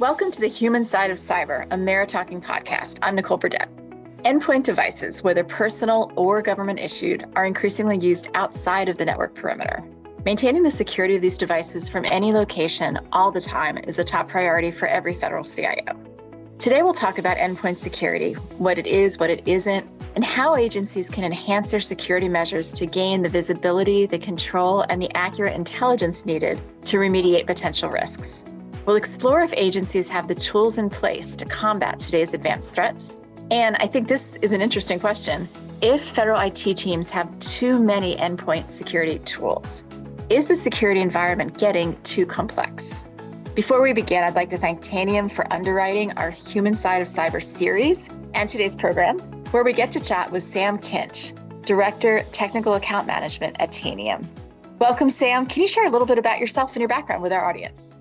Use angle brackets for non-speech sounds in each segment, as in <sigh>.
Welcome to the Human Side of Cyber, a MeriTalk podcast. I'm Nicole Burdett. Endpoint devices, whether personal or government issued, are increasingly used outside of the network perimeter. Maintaining the security of these devices from any location all the time is a top priority for every federal CIO. Today, we'll talk about endpoint security, what it is, what it isn't, and how agencies can enhance their security measures to gain the visibility, the control, and the accurate intelligence needed to remediate potential risks. We'll explore if agencies have the tools in place to combat today's advanced threats. And I think this is an interesting question. If federal IT teams have too many endpoint security tools, is the security environment getting too complex? Before we begin, I'd like to thank Tanium for underwriting our Human Side of Cyber series and today's program, where we get to chat with Sam Kinch, Director, Technical Account Management at Tanium. Welcome, Sam. Can you share a little bit about yourself and your background with our audience?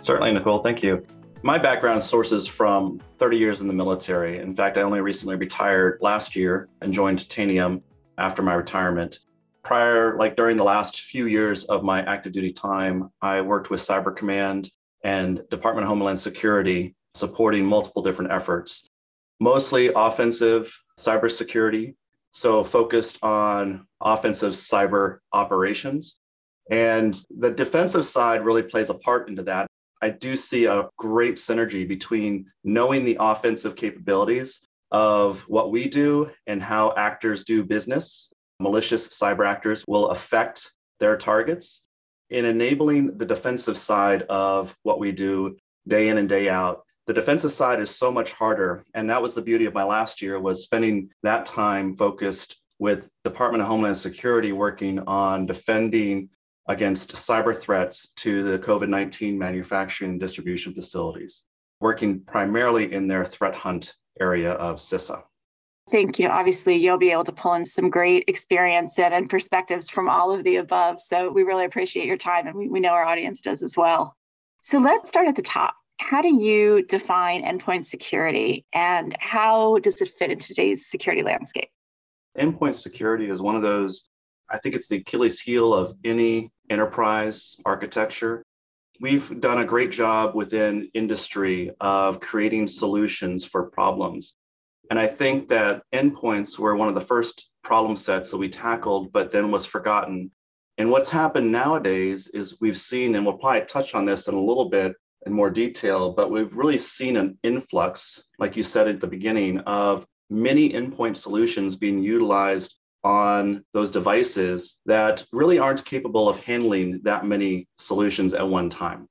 Certainly, Nicole. Thank you. My background sources from 30 years in the military. In fact, I only recently retired last year and joined Tanium after my retirement. Prior, like during the last few years of my active duty time, I worked with Cyber Command and Department of Homeland Security, supporting multiple different efforts, mostly offensive cybersecurity. So, focused on offensive cyber operations. And the defensive side really plays a part into that. I do see a great synergy between knowing the offensive capabilities of what we do and how actors do business. Malicious cyber actors will affect their targets in enabling the defensive side of what we do day in and day out. The defensive side is so much harder. And that was the beauty of my last year was spending that time focused with Department of Homeland Security working on defending against cyber threats to the COVID 19 manufacturing and distribution facilities, working primarily in their threat hunt area of CISA. Thank you. Obviously, you'll be able to pull in some great experience and, and perspectives from all of the above. So we really appreciate your time, and we, we know our audience does as well. So let's start at the top. How do you define endpoint security, and how does it fit into today's security landscape? Endpoint security is one of those I think it's the Achilles heel of any enterprise architecture. We've done a great job within industry of creating solutions for problems. And I think that endpoints were one of the first problem sets that we tackled, but then was forgotten. And what's happened nowadays is we've seen, and we'll probably touch on this in a little bit in more detail, but we've really seen an influx, like you said at the beginning, of many endpoint solutions being utilized on those devices that really aren't capable of handling that many solutions at one time.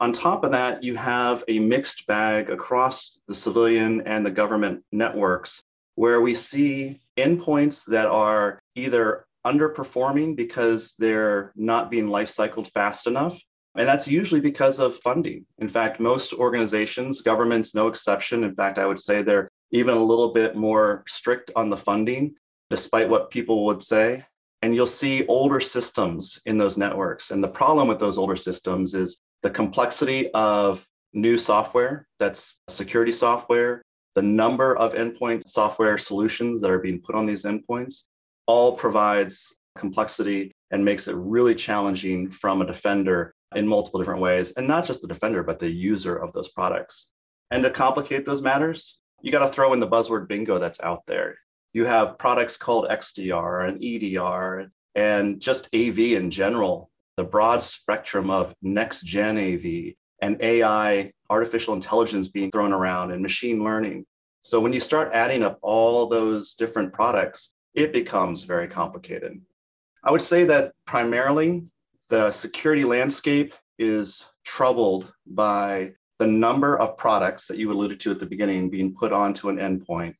On top of that, you have a mixed bag across the civilian and the government networks where we see endpoints that are either underperforming because they're not being life cycled fast enough. And that's usually because of funding. In fact, most organizations, governments, no exception. In fact, I would say they're even a little bit more strict on the funding despite what people would say. And you'll see older systems in those networks. And the problem with those older systems is the complexity of new software that's security software, the number of endpoint software solutions that are being put on these endpoints all provides complexity and makes it really challenging from a defender in multiple different ways. And not just the defender, but the user of those products. And to complicate those matters, you got to throw in the buzzword bingo that's out there you have products called XDR and EDR and just AV in general, the broad spectrum of next gen AV and AI, artificial intelligence being thrown around and machine learning. So when you start adding up all those different products, it becomes very complicated. I would say that primarily the security landscape is troubled by the number of products that you alluded to at the beginning being put onto an endpoint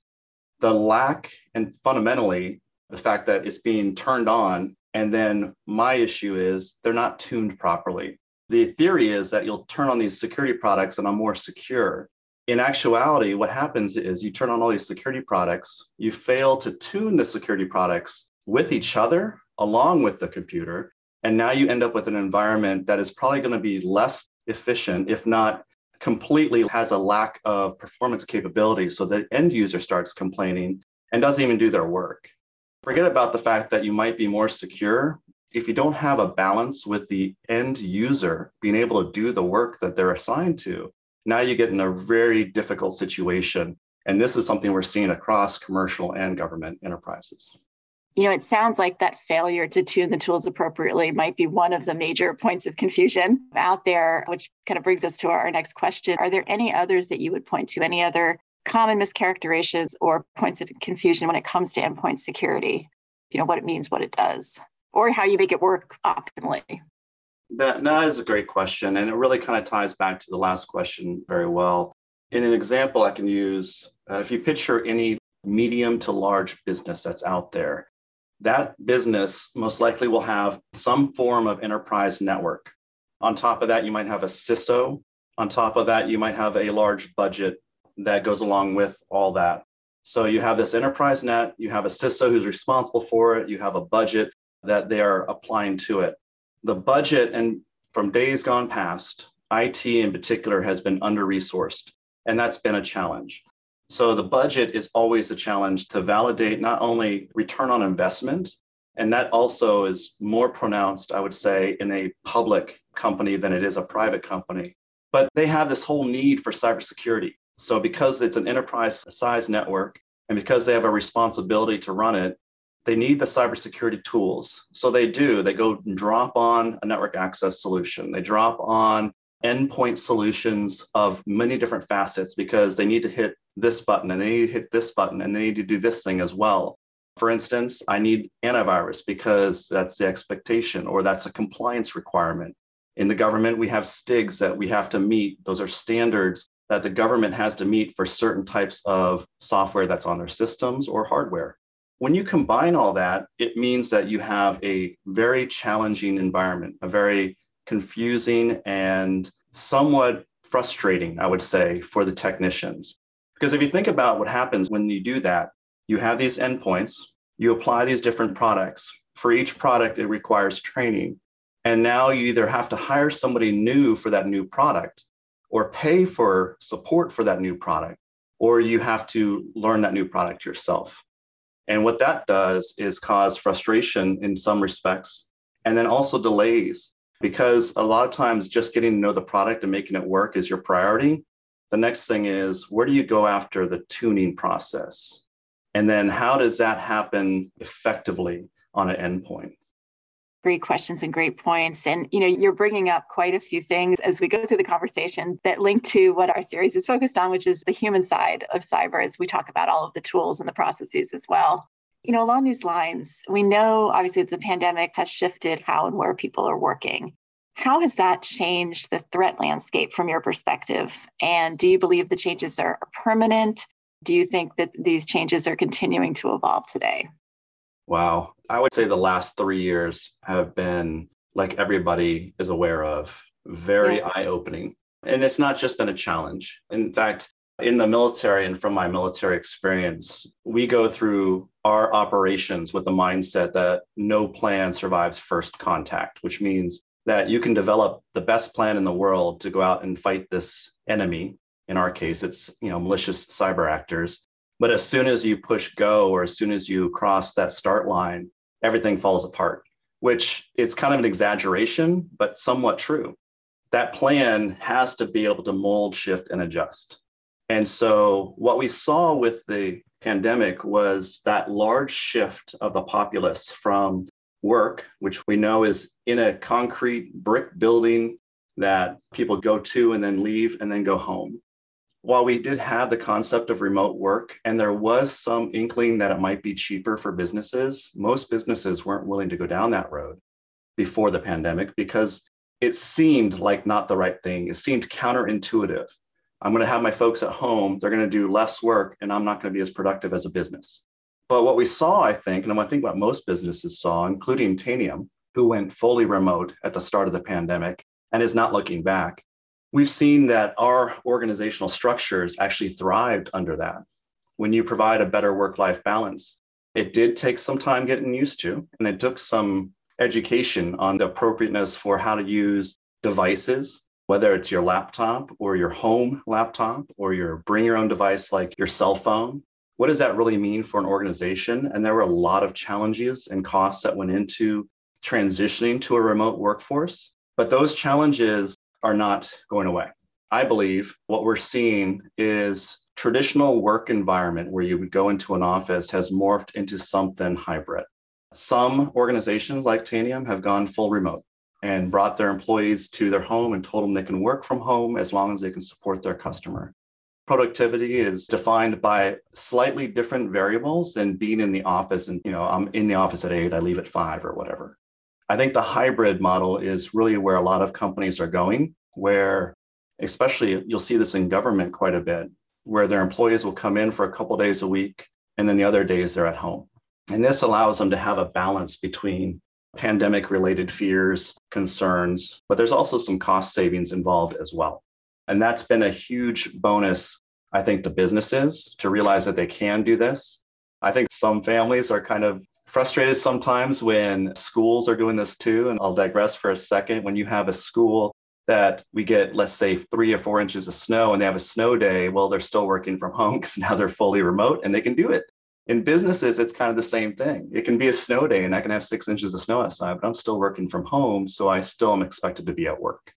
the lack and fundamentally the fact that it's being turned on. And then my issue is they're not tuned properly. The theory is that you'll turn on these security products and I'm more secure. In actuality, what happens is you turn on all these security products, you fail to tune the security products with each other along with the computer. And now you end up with an environment that is probably going to be less efficient, if not completely has a lack of performance capability. So the end user starts complaining and doesn't even do their work. Forget about the fact that you might be more secure. If you don't have a balance with the end user being able to do the work that they're assigned to, Now you get in a very difficult situation. And this is something we're seeing across commercial and government enterprises. You know, it sounds like that failure to tune the tools appropriately might be one of the major points of confusion out there, which kind of brings us to our next question. Are there any others that you would point to? Any other common mischaracterizations or points of confusion when it comes to endpoint security? You know, what it means, what it does, or how you make it work optimally? That, that is a great question. And it really kind of ties back to the last question very well. In an example, I can use uh, if you picture any medium to large business that's out there, that business most likely will have some form of enterprise network. On top of that, you might have a CISO. On top of that, you might have a large budget that goes along with all that. So you have this enterprise net, you have a CISO who's responsible for it, you have a budget that they are applying to it. The budget, and from days gone past, IT in particular has been under resourced, and that's been a challenge. So the budget is always a challenge to validate not only return on investment, and that also is more pronounced, I would say, in a public company than it is a private company. But they have this whole need for cybersecurity. So because it's an enterprise size network and because they have a responsibility to run it, they need the cybersecurity tools. So they do, they go and drop on a network access solution. They drop on endpoint solutions of many different facets because they need to hit this button and they need to hit this button and they need to do this thing as well. For instance, I need antivirus because that's the expectation or that's a compliance requirement. In the government, we have STIGs that we have to meet. Those are standards that the government has to meet for certain types of software that's on their systems or hardware. When you combine all that, it means that you have a very challenging environment, a very confusing and somewhat frustrating, I would say, for the technicians. Because if you think about what happens when you do that, you have these endpoints, you apply these different products. For each product, it requires training. And now you either have to hire somebody new for that new product or pay for support for that new product, or you have to learn that new product yourself. And what that does is cause frustration in some respects, and then also delays, because a lot of times just getting to know the product and making it work is your priority. The next thing is where do you go after the tuning process? And then how does that happen effectively on an endpoint? Great questions and great points. And you know, you're bringing up quite a few things as we go through the conversation that link to what our series is focused on, which is the human side of cyber as we talk about all of the tools and the processes as well. You know, along these lines, we know obviously the pandemic has shifted how and where people are working. How has that changed the threat landscape from your perspective? And do you believe the changes are permanent? Do you think that these changes are continuing to evolve today? Wow. I would say the last three years have been, like everybody is aware of, very yeah. eye opening. And it's not just been a challenge. In fact, in the military and from my military experience, we go through our operations with the mindset that no plan survives first contact, which means that you can develop the best plan in the world to go out and fight this enemy. In our case, it's you know malicious cyber actors. But as soon as you push go or as soon as you cross that start line, everything falls apart, which it's kind of an exaggeration, but somewhat true. That plan has to be able to mold, shift, and adjust. And so, what we saw with the pandemic was that large shift of the populace from work, which we know is in a concrete brick building that people go to and then leave and then go home, while we did have the concept of remote work and there was some inkling that it might be cheaper for businesses, most businesses weren't willing to go down that road before the pandemic because it seemed like not the right thing. It seemed counterintuitive. I'm going to have my folks at home, they're going to do less work, and I'm not going to be as productive as a business. But what we saw, I think, and I think what most businesses saw, including Tanium, who went fully remote at the start of the pandemic and is not looking back, we've seen that our organizational structures actually thrived under that. When you provide a better work life balance, it did take some time getting used to, and it took some education on the appropriateness for how to use devices, whether it's your laptop or your home laptop or your bring your own device like your cell phone. What does that really mean for an organization? And there were a lot of challenges and costs that went into transitioning to a remote workforce. But those challenges are not going away. I believe what we're seeing is traditional work environment where you would go into an office has morphed into something hybrid. Some organizations like Tanium have gone full remote and brought their employees to their home and told them they can work from home as long as they can support their customer. Productivity is defined by slightly different variables than being in the office and you know I'm in the office at 8, I leave at 5 or whatever. I think the hybrid model is really where a lot of companies are going where especially you'll see this in government quite a bit where their employees will come in for a couple days a week and then the other days they're at home. And this allows them to have a balance between pandemic related fears, concerns, but there's also some cost savings involved as well. And that's been a huge bonus, I think, to businesses to realize that they can do this. I think some families are kind of frustrated sometimes when schools are doing this too. And I'll digress for a second. When you have a school that we get, let's say, three or four inches of snow and they have a snow day, well, they're still working from home <laughs> because now they're fully remote and they can do it. In businesses, it's kind of the same thing. It can be a snow day and I can have six inches of snow outside, but I'm still working from home. So I still am expected to be at work.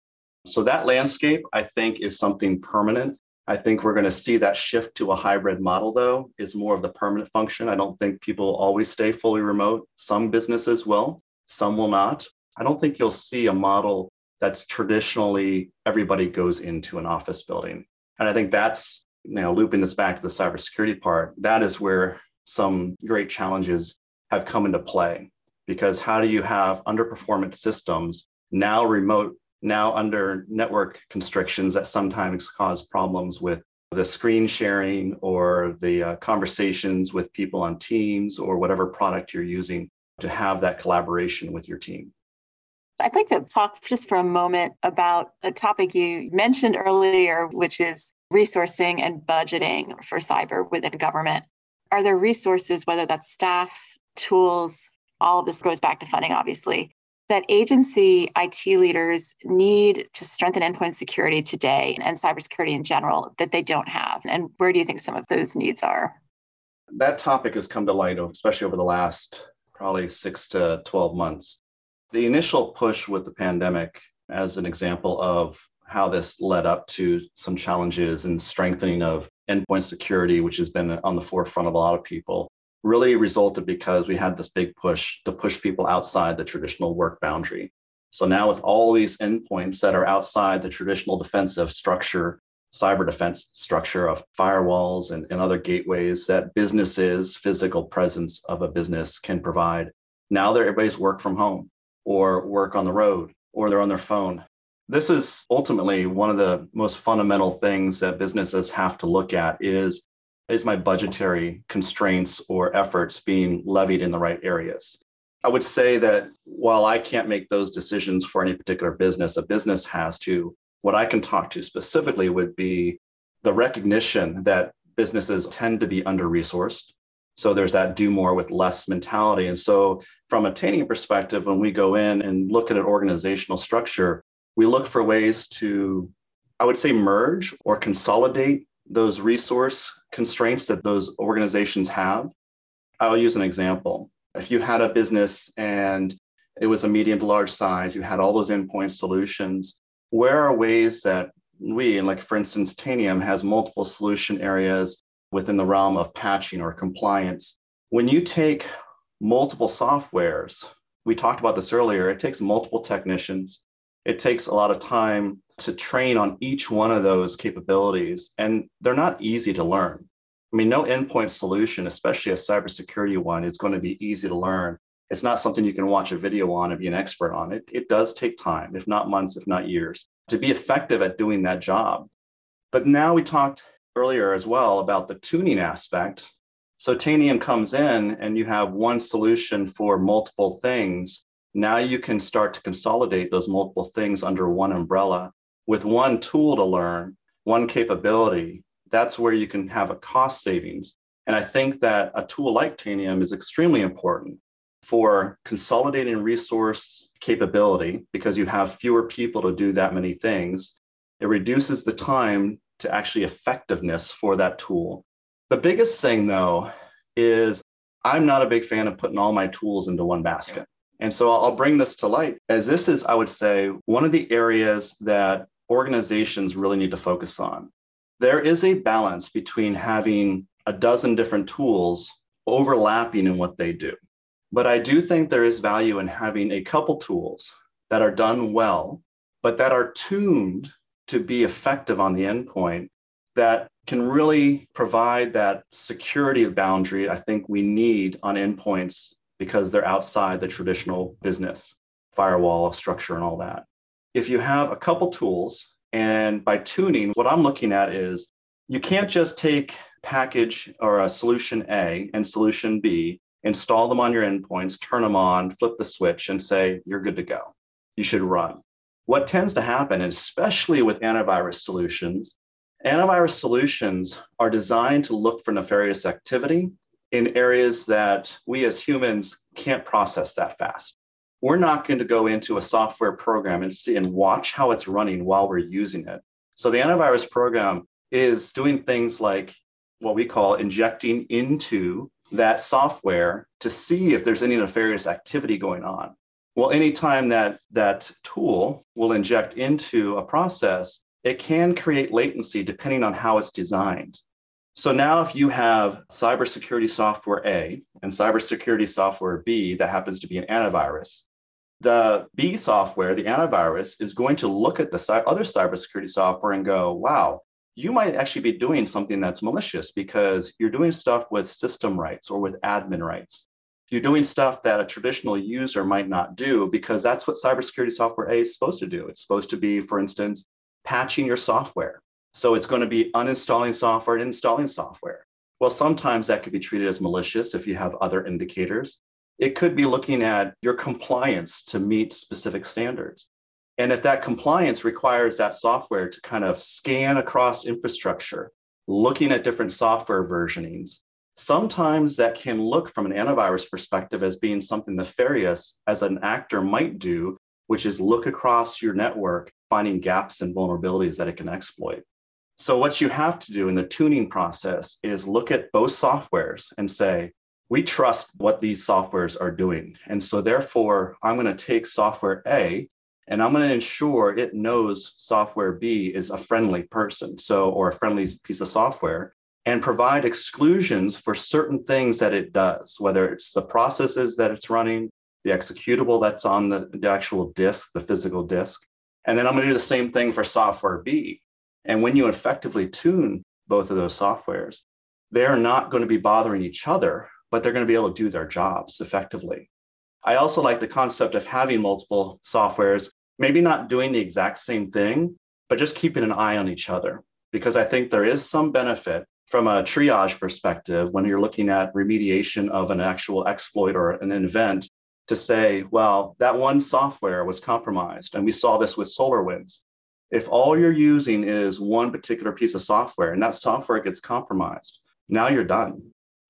So that landscape, I think, is something permanent. I think we're going to see that shift to a hybrid model, though, is more of the permanent function. I don't think people always stay fully remote. Some businesses will, some will not. I don't think you'll see a model that's traditionally everybody goes into an office building. And I think that's, you know, looping this back to the cybersecurity part, that is where some great challenges have come into play. Because how do you have underperformant systems now remote, now under network constrictions that sometimes cause problems with the screen sharing or the uh, conversations with people on Teams or whatever product you're using to have that collaboration with your team? I'd like to talk just for a moment about a topic you mentioned earlier, which is resourcing and budgeting for cyber within government. Are there resources, whether that's staff, tools, all of this goes back to funding, obviously, that agency IT leaders need to strengthen endpoint security today and cybersecurity in general that they don't have? And where do you think some of those needs are? That topic has come to light, especially over the last probably six to 12 months. The initial push with the pandemic, as an example of how this led up to some challenges and strengthening of endpoint security, which has been on the forefront of a lot of people, really resulted because we had this big push to push people outside the traditional work boundary. So now, with all these endpoints that are outside the traditional defensive structure, cyber defense structure of firewalls and, and other gateways that businesses, physical presence of a business can provide, now they're everybody's work from home or work on the road or they're on their phone. This is ultimately one of the most fundamental things that businesses have to look at is is my budgetary constraints or efforts being levied in the right areas? I would say that while I can't make those decisions for any particular business, a business has to. What I can talk to specifically would be the recognition that businesses tend to be under resourced so there's that do more with less mentality. And so, from a Tanium perspective, when we go in and look at an organizational structure, we look for ways to, I would say, merge or consolidate those resource constraints that those organizations have. I'll use an example. If you had a business and it was a medium to large size, you had all those endpoint solutions, where are ways that we, like for instance, Tanium has multiple solution areas within the realm of patching or compliance. When you take multiple softwares, we talked about this earlier, it takes multiple technicians. It takes a lot of time to train on each one of those capabilities, and they're not easy to learn. I mean, no endpoint solution, especially a cybersecurity one, is going to be easy to learn. It's not something you can watch a video on and be an expert on. It, it does take time, if not months, if not years, to be effective at doing that job. But now we talked earlier as well about the tuning aspect. So Tanium comes in and you have one solution for multiple things. Now you can start to consolidate those multiple things under one umbrella with one tool to learn, one capability. That's where you can have a cost savings. And I think that a tool like Tanium is extremely important for consolidating resource capability because you have fewer people to do that many things. It reduces the time to actually effectiveness for that tool. The biggest thing, though, is I'm not a big fan of putting all my tools into one basket. And so I'll bring this to light as this is, I would say, one of the areas that organizations really need to focus on. There is a balance between having a dozen different tools overlapping in what they do. But I do think there is value in having a couple tools that are done well, but that are tuned to be effective on the endpoint that can really provide that security of boundary I think we need on endpoints because they're outside the traditional business firewall structure and all that. If you have a couple tools, and by tuning, what I'm looking at is you can't just take package or a solution A and solution B, install them on your endpoints, turn them on, flip the switch, and say, you're good to go. You should run. What tends to happen, especially with antivirus solutions, antivirus solutions are designed to look for nefarious activity in areas that we as humans can't process that fast. We're not going to go into a software program and see and watch how it's running while we're using it. So the antivirus program is doing things like what we call injecting into that software to see if there's any nefarious activity going on. Well, anytime that that tool will inject into a process, it can create latency depending on how it's designed. So now, if you have cybersecurity software A and cybersecurity software B that happens to be an antivirus, the B software, the antivirus, is going to look at the other cybersecurity software and go, wow, you might actually be doing something that's malicious because you're doing stuff with system rights or with admin rights. You're doing stuff that a traditional user might not do because that's what cybersecurity software A is supposed to do. It's supposed to be, for instance, patching your software so it's going to be uninstalling software and installing software. Well, sometimes that could be treated as malicious if you have other indicators. It could be looking at your compliance to meet specific standards. And if that compliance requires that software to kind of scan across infrastructure, looking at different software versionings, sometimes that can look from an antivirus perspective as being something nefarious as an actor might do, which is look across your network, finding gaps and vulnerabilities that it can exploit. So, what you have to do in the tuning process is look at both softwares and say, we trust what these softwares are doing. And so, therefore, I'm going to take software A and I'm going to ensure it knows software B is a friendly person, so, or a friendly piece of software, and provide exclusions for certain things that it does, whether it's the processes that it's running, the executable that's on the, the actual disk, the physical disk. And then I'm going to do the same thing for software B. And when you effectively tune both of those softwares, they're not going to be bothering each other, but they're going to be able to do their jobs effectively. I also like the concept of having multiple softwares, maybe not doing the exact same thing, but just keeping an eye on each other. Because I think there is some benefit from a triage perspective when you're looking at remediation of an actual exploit or an event to say, well, that one software was compromised. And we saw this with SolarWinds. If all you're using is one particular piece of software and that software gets compromised, now you're done.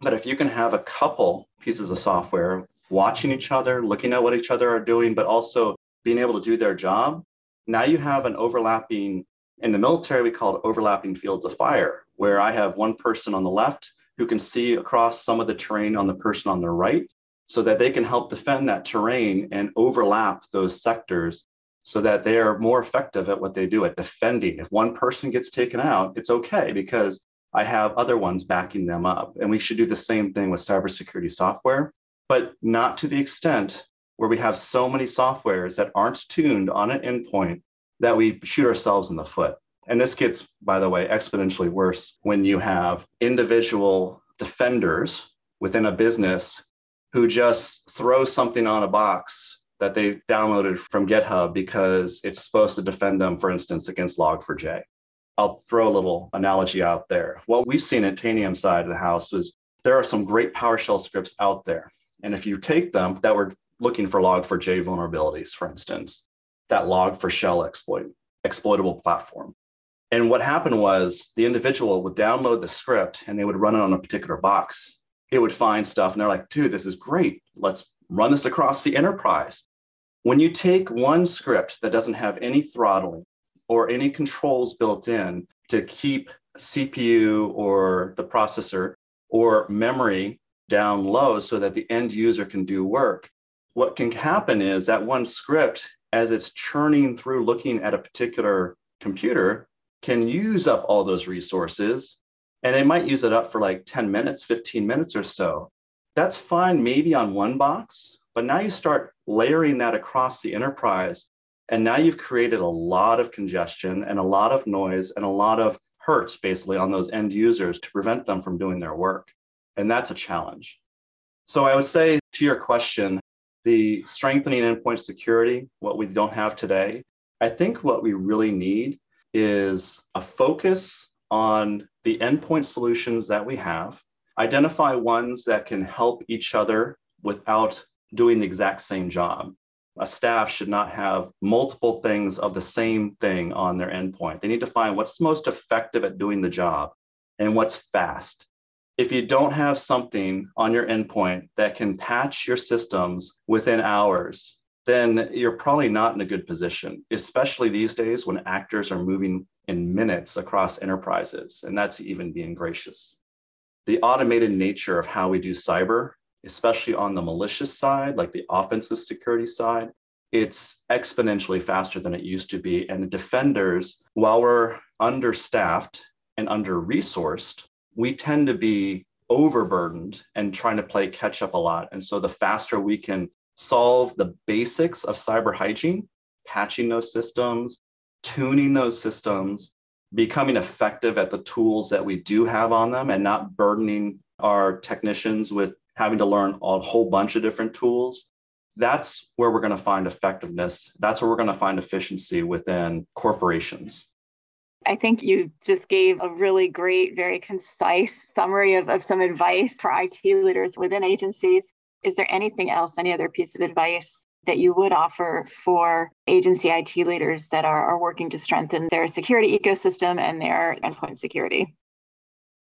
But if you can have a couple pieces of software watching each other, looking at what each other are doing, but also being able to do their job, now you have an overlapping, in the military, we call it overlapping fields of fire, where I have one person on the left who can see across some of the terrain on the person on the right so that they can help defend that terrain and overlap those sectors so that they are more effective at what they do at defending. If one person gets taken out, it's okay because I have other ones backing them up. And we should do the same thing with cybersecurity software, but not to the extent where we have so many softwares that aren't tuned on an endpoint that we shoot ourselves in the foot. And this gets, by the way, exponentially worse when you have individual defenders within a business who just throw something on a box that they downloaded from GitHub because it's supposed to defend them, for instance, against Log4j. I'll throw a little analogy out there. What we've seen at Tanium side of the house is there are some great PowerShell scripts out there. And if you take them that were looking for Log4j vulnerabilities, for instance, that Log4Shell exploit, exploitable platform. And what happened was the individual would download the script and they would run it on a particular box. It would find stuff and they're like, dude, this is great. Let's run this across the enterprise. When you take one script that doesn't have any throttling or any controls built in to keep CPU or the processor or memory down low so that the end user can do work, what can happen is that one script, as it's churning through looking at a particular computer can use up all those resources and it might use it up for like 10 minutes, 15 minutes or so. That's fine, maybe on one box, but now you start layering that across the enterprise. And now you've created a lot of congestion and a lot of noise and a lot of hurts basically on those end users to prevent them from doing their work. And that's a challenge. So I would say to your question, the strengthening endpoint security, what we don't have today, I think what we really need is a focus on the endpoint solutions that we have, identify ones that can help each other without doing the exact same job. A staff should not have multiple things of the same thing on their endpoint. They need to find what's most effective at doing the job and what's fast. If you don't have something on your endpoint that can patch your systems within hours, then you're probably not in a good position, especially these days when actors are moving in minutes across enterprises. And that's even being gracious. The automated nature of how we do cyber, especially on the malicious side, like the offensive security side, it's exponentially faster than it used to be. And defenders, while we're understaffed and under resourced, we tend to be overburdened and trying to play catch up a lot. And so the faster we can solve the basics of cyber hygiene, patching those systems, tuning those systems, becoming effective at the tools that we do have on them and not burdening our technicians with having to learn a whole bunch of different tools. That's where we're going to find effectiveness. That's where we're going to find efficiency within corporations. I think you just gave a really great, very concise summary of, of some advice for IT leaders within agencies. Is there anything else, any other piece of advice that you would offer for agency IT leaders that are, are working to strengthen their security ecosystem and their endpoint security?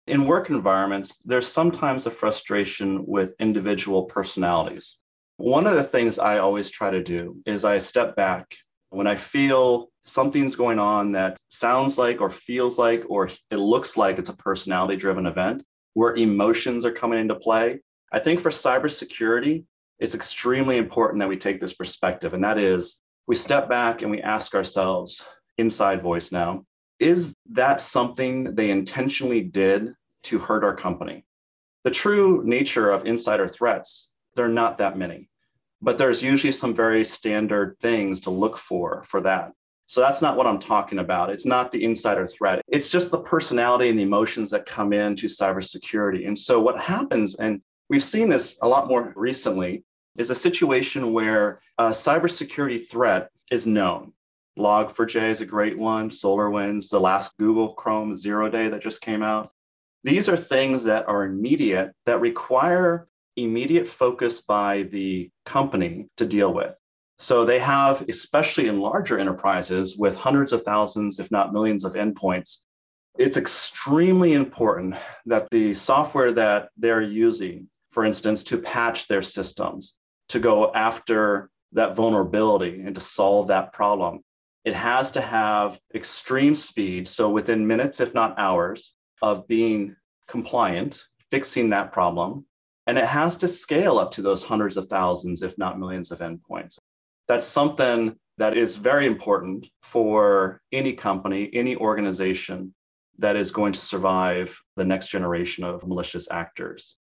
In work environments, there's sometimes a frustration with individual personalities. One of the things I always try to do is I step back when I feel something's going on that sounds like or feels like or it looks like it's a personality driven event where emotions are coming into play. I think for cybersecurity, it's extremely important that we take this perspective, and that is we step back and we ask ourselves, inside voice now, is that something they intentionally did to hurt our company? The true nature of insider threats, they're not that many, but there's usually some very standard things to look for for that. So that's not what I'm talking about. It's not the insider threat. It's just the personality and the emotions that come into cybersecurity. And so what happens, and we've seen this a lot more recently, is a situation where a cybersecurity threat is known. Log4j is a great one, SolarWinds, the last Google Chrome zero day that just came out. These are things that are immediate, that require immediate focus by the company to deal with. So they have, especially in larger enterprises with hundreds of thousands, if not millions of endpoints, it's extremely important that the software that they're using, for instance, to patch their systems, to go after that vulnerability and to solve that problem. It has to have extreme speed. So within minutes, if not hours, of being compliant, fixing that problem. And it has to scale up to those hundreds of thousands, if not millions of endpoints. That's something that is very important for any company, any organization that is going to survive the next generation of malicious actors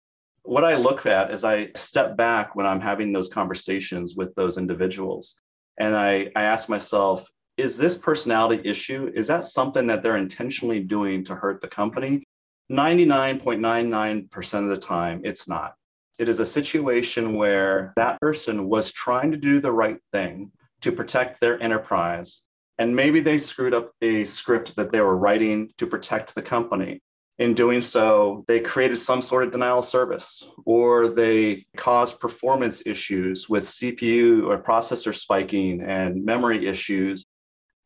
what I look at is I step back when I'm having those conversations with those individuals and I, I ask myself, is this personality issue, is that something that they're intentionally doing to hurt the company? 99.99% of the time, it's not. It is a situation where that person was trying to do the right thing to protect their enterprise. And maybe they screwed up a script that they were writing to protect the company in doing so, they created some sort of denial of service, or they caused performance issues with CPU or processor spiking and memory issues.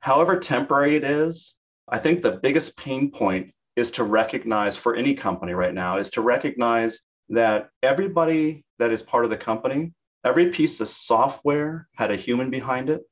However temporary it is, I think the biggest pain point is to recognize for any company right now is to recognize that everybody that is part of the company, every piece of software had a human behind it.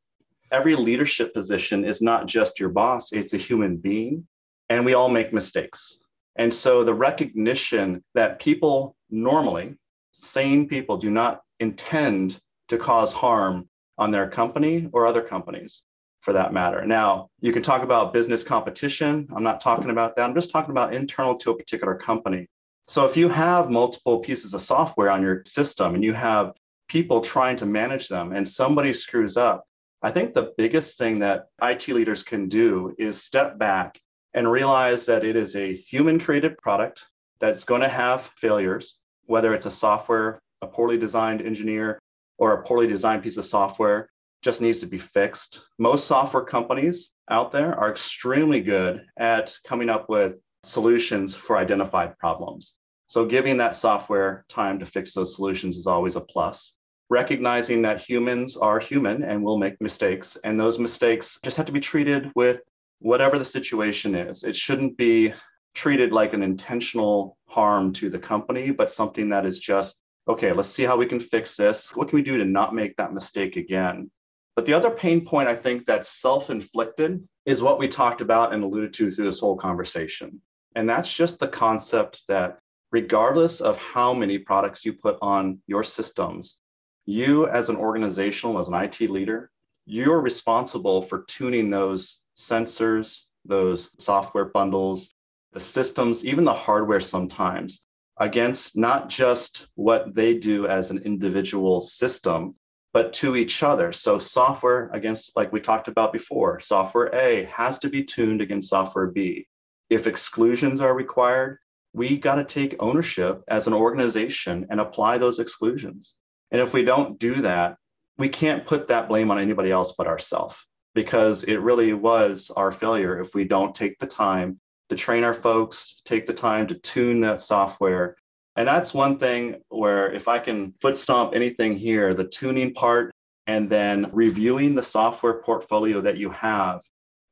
Every leadership position is not just your boss, it's a human being. And we all make mistakes. And so the recognition that people normally, sane people, do not intend to cause harm on their company or other companies. for that matter. Now, you can talk about business competition. I'm not talking about that. I'm just talking about internal to a particular company. So if you have multiple pieces of software on your system and you have people trying to manage them and somebody screws up, I think the biggest thing that IT leaders can do is step back and realize that it is a human created product that's going to have failures, whether it's a software, a poorly designed engineer, or a poorly designed piece of software just needs to be fixed. Most software companies out there are extremely good at coming up with solutions for identified problems. So, giving that software time to fix those solutions is always a plus. Recognizing that humans are human and will make mistakes, and those mistakes just have to be treated with whatever the situation is. It shouldn't be treated like an intentional harm to the company, but something that is just, okay, let's see how we can fix this. What can we do to not make that mistake again? But the other pain point I think that's self inflicted is what we talked about and alluded to through this whole conversation. And that's just the concept that regardless of how many products you put on your systems, you as an organizational, as an IT leader, you're responsible for tuning those sensors, those software bundles, the systems, even the hardware sometimes against not just what they do as an individual system, but to each other. So, software against, like we talked about before, software A has to be tuned against software B. If exclusions are required, we got to take ownership as an organization and apply those exclusions. And if we don't do that, we can't put that blame on anybody else but ourselves because it really was our failure if we don't take the time to train our folks, take the time to tune that software. And that's one thing where if I can foot stomp anything here, the tuning part and then reviewing the software portfolio that you have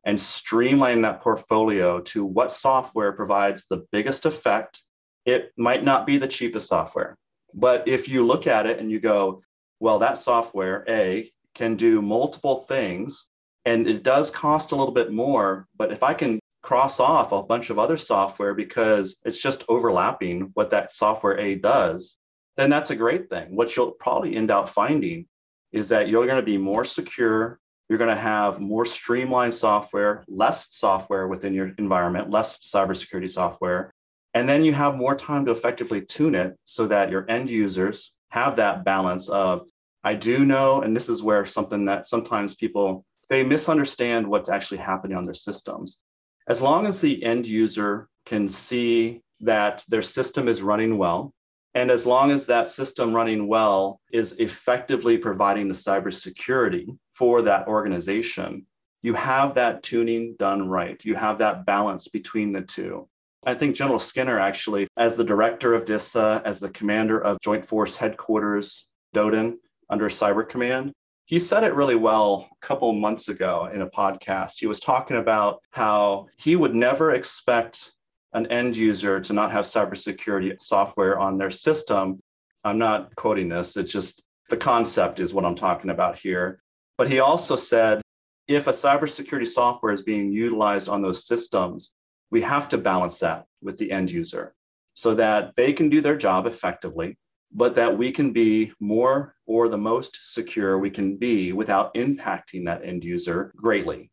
and streamline that portfolio to what software provides the biggest effect. It might not be the cheapest software, but if you look at it and you go, well, that software, A, can do multiple things and it does cost a little bit more. But if I can cross off a bunch of other software because it's just overlapping what that software A does, then that's a great thing. What you'll probably end up finding is that you're going to be more secure. You're going to have more streamlined software, less software within your environment, less cybersecurity software. And then you have more time to effectively tune it so that your end users have that balance of, I do know, and this is where something that sometimes people they misunderstand what's actually happening on their systems. As long as the end user can see that their system is running well, and as long as that system running well is effectively providing the cybersecurity for that organization, you have that tuning done right. You have that balance between the two. I think General Skinner, actually, as the director of DISA, as the commander of Joint Force Headquarters, DODIN, under Cyber Command, he said it really well a couple months ago in a podcast. He was talking about how he would never expect an end user to not have cybersecurity software on their system. I'm not quoting this, it's just the concept is what I'm talking about here. But he also said if a cybersecurity software is being utilized on those systems, we have to balance that with the end user so that they can do their job effectively but that we can be more or the most secure we can be without impacting that end user greatly.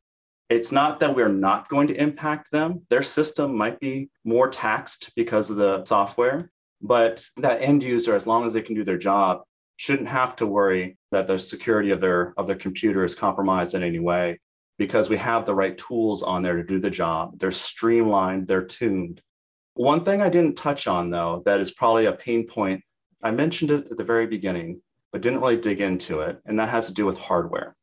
It's not that we're not going to impact them. Their system might be more taxed because of the software, but that end user, as long as they can do their job, shouldn't have to worry that the security of their of their computer is compromised in any way because we have the right tools on there to do the job. They're streamlined, they're tuned. One thing I didn't touch on though, that is probably a pain point I mentioned it at the very beginning, but didn't really dig into it, and that has to do with hardware.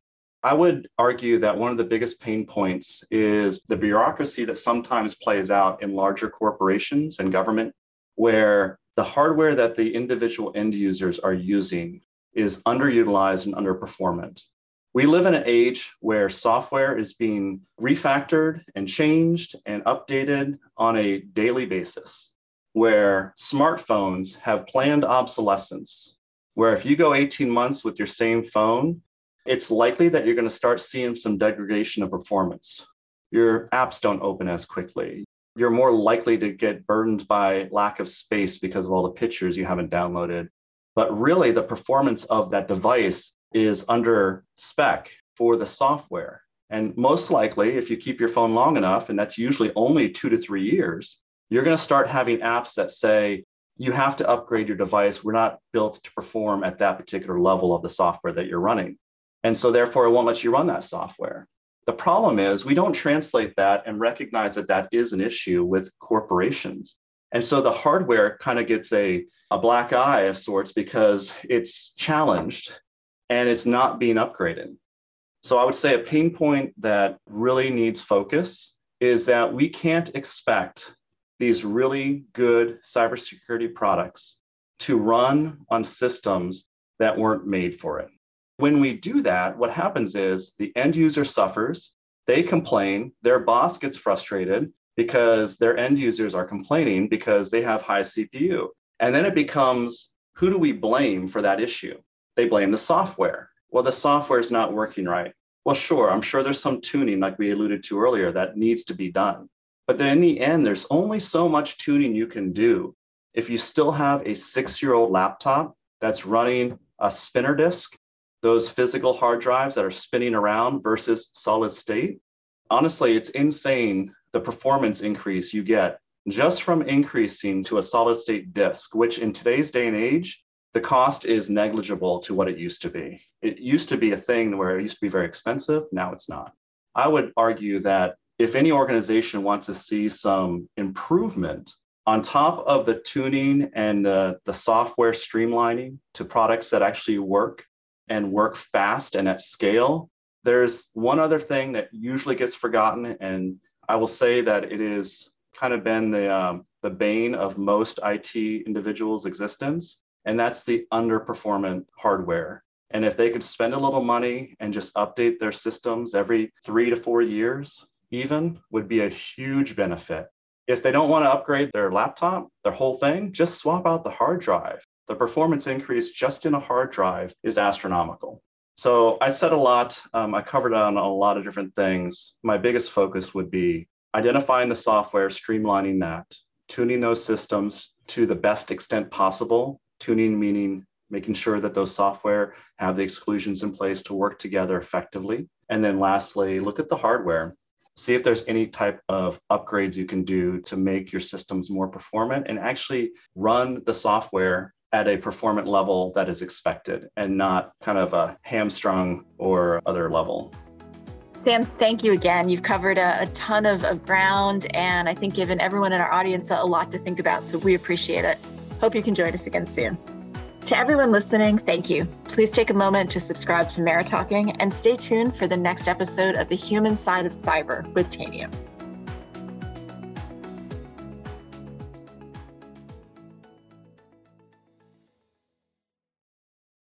I would argue that one of the biggest pain points is the bureaucracy that sometimes plays out in larger corporations and government, where the hardware that the individual end users are using is underutilized and underperformant. We live in an age where software is being refactored and changed and updated on a daily basis where smartphones have planned obsolescence, where if you go 18 months with your same phone, it's likely that you're going to start seeing some degradation of performance. Your apps don't open as quickly. You're more likely to get burdened by lack of space because of all the pictures you haven't downloaded. But really, the performance of that device is under spec for the software. And most likely, if you keep your phone long enough, and that's usually only two to three years, you're going to start having apps that say, you have to upgrade your device. We're not built to perform at that particular level of the software that you're running. And so, therefore, it won't let you run that software. The problem is we don't translate that and recognize that that is an issue with corporations. And so the hardware kind of gets a, a black eye of sorts because it's challenged and it's not being upgraded. So I would say a pain point that really needs focus is that we can't expect these really good cybersecurity products to run on systems that weren't made for it. When we do that, what happens is the end user suffers, they complain, their boss gets frustrated because their end users are complaining because they have high CPU. And then it becomes who do we blame for that issue? They blame the software. Well, the software is not working right. Well, sure, I'm sure there's some tuning, like we alluded to earlier, that needs to be done. But then in the end, there's only so much tuning you can do. If you still have a six year old laptop that's running a spinner disk, those physical hard drives that are spinning around versus solid state, honestly, it's insane the performance increase you get just from increasing to a solid state disk, which in today's day and age, the cost is negligible to what it used to be. It used to be a thing where it used to be very expensive. Now it's not. I would argue that if any organization wants to see some improvement on top of the tuning and the, the software streamlining to products that actually work and work fast and at scale, there's one other thing that usually gets forgotten. And I will say that it is kind of been the, um, the bane of most IT individuals' existence, and that's the underperformant hardware. And if they could spend a little money and just update their systems every three to four years, even would be a huge benefit. If they don't want to upgrade their laptop, their whole thing, just swap out the hard drive. The performance increase just in a hard drive is astronomical. So I said a lot. Um, I covered on a lot of different things. My biggest focus would be identifying the software, streamlining that, tuning those systems to the best extent possible. Tuning meaning making sure that those software have the exclusions in place to work together effectively. And then lastly, look at the hardware see if there's any type of upgrades you can do to make your systems more performant and actually run the software at a performant level that is expected and not kind of a hamstrung or other level. Sam, thank you again. You've covered a, a ton of, of, ground and I think given everyone in our audience a, a lot to think about. So we appreciate it. Hope you can join us again soon. To everyone listening, thank you. Please take a moment to subscribe to MeriTalking and stay tuned for the next episode of The Human Side of Cyber with Tanium.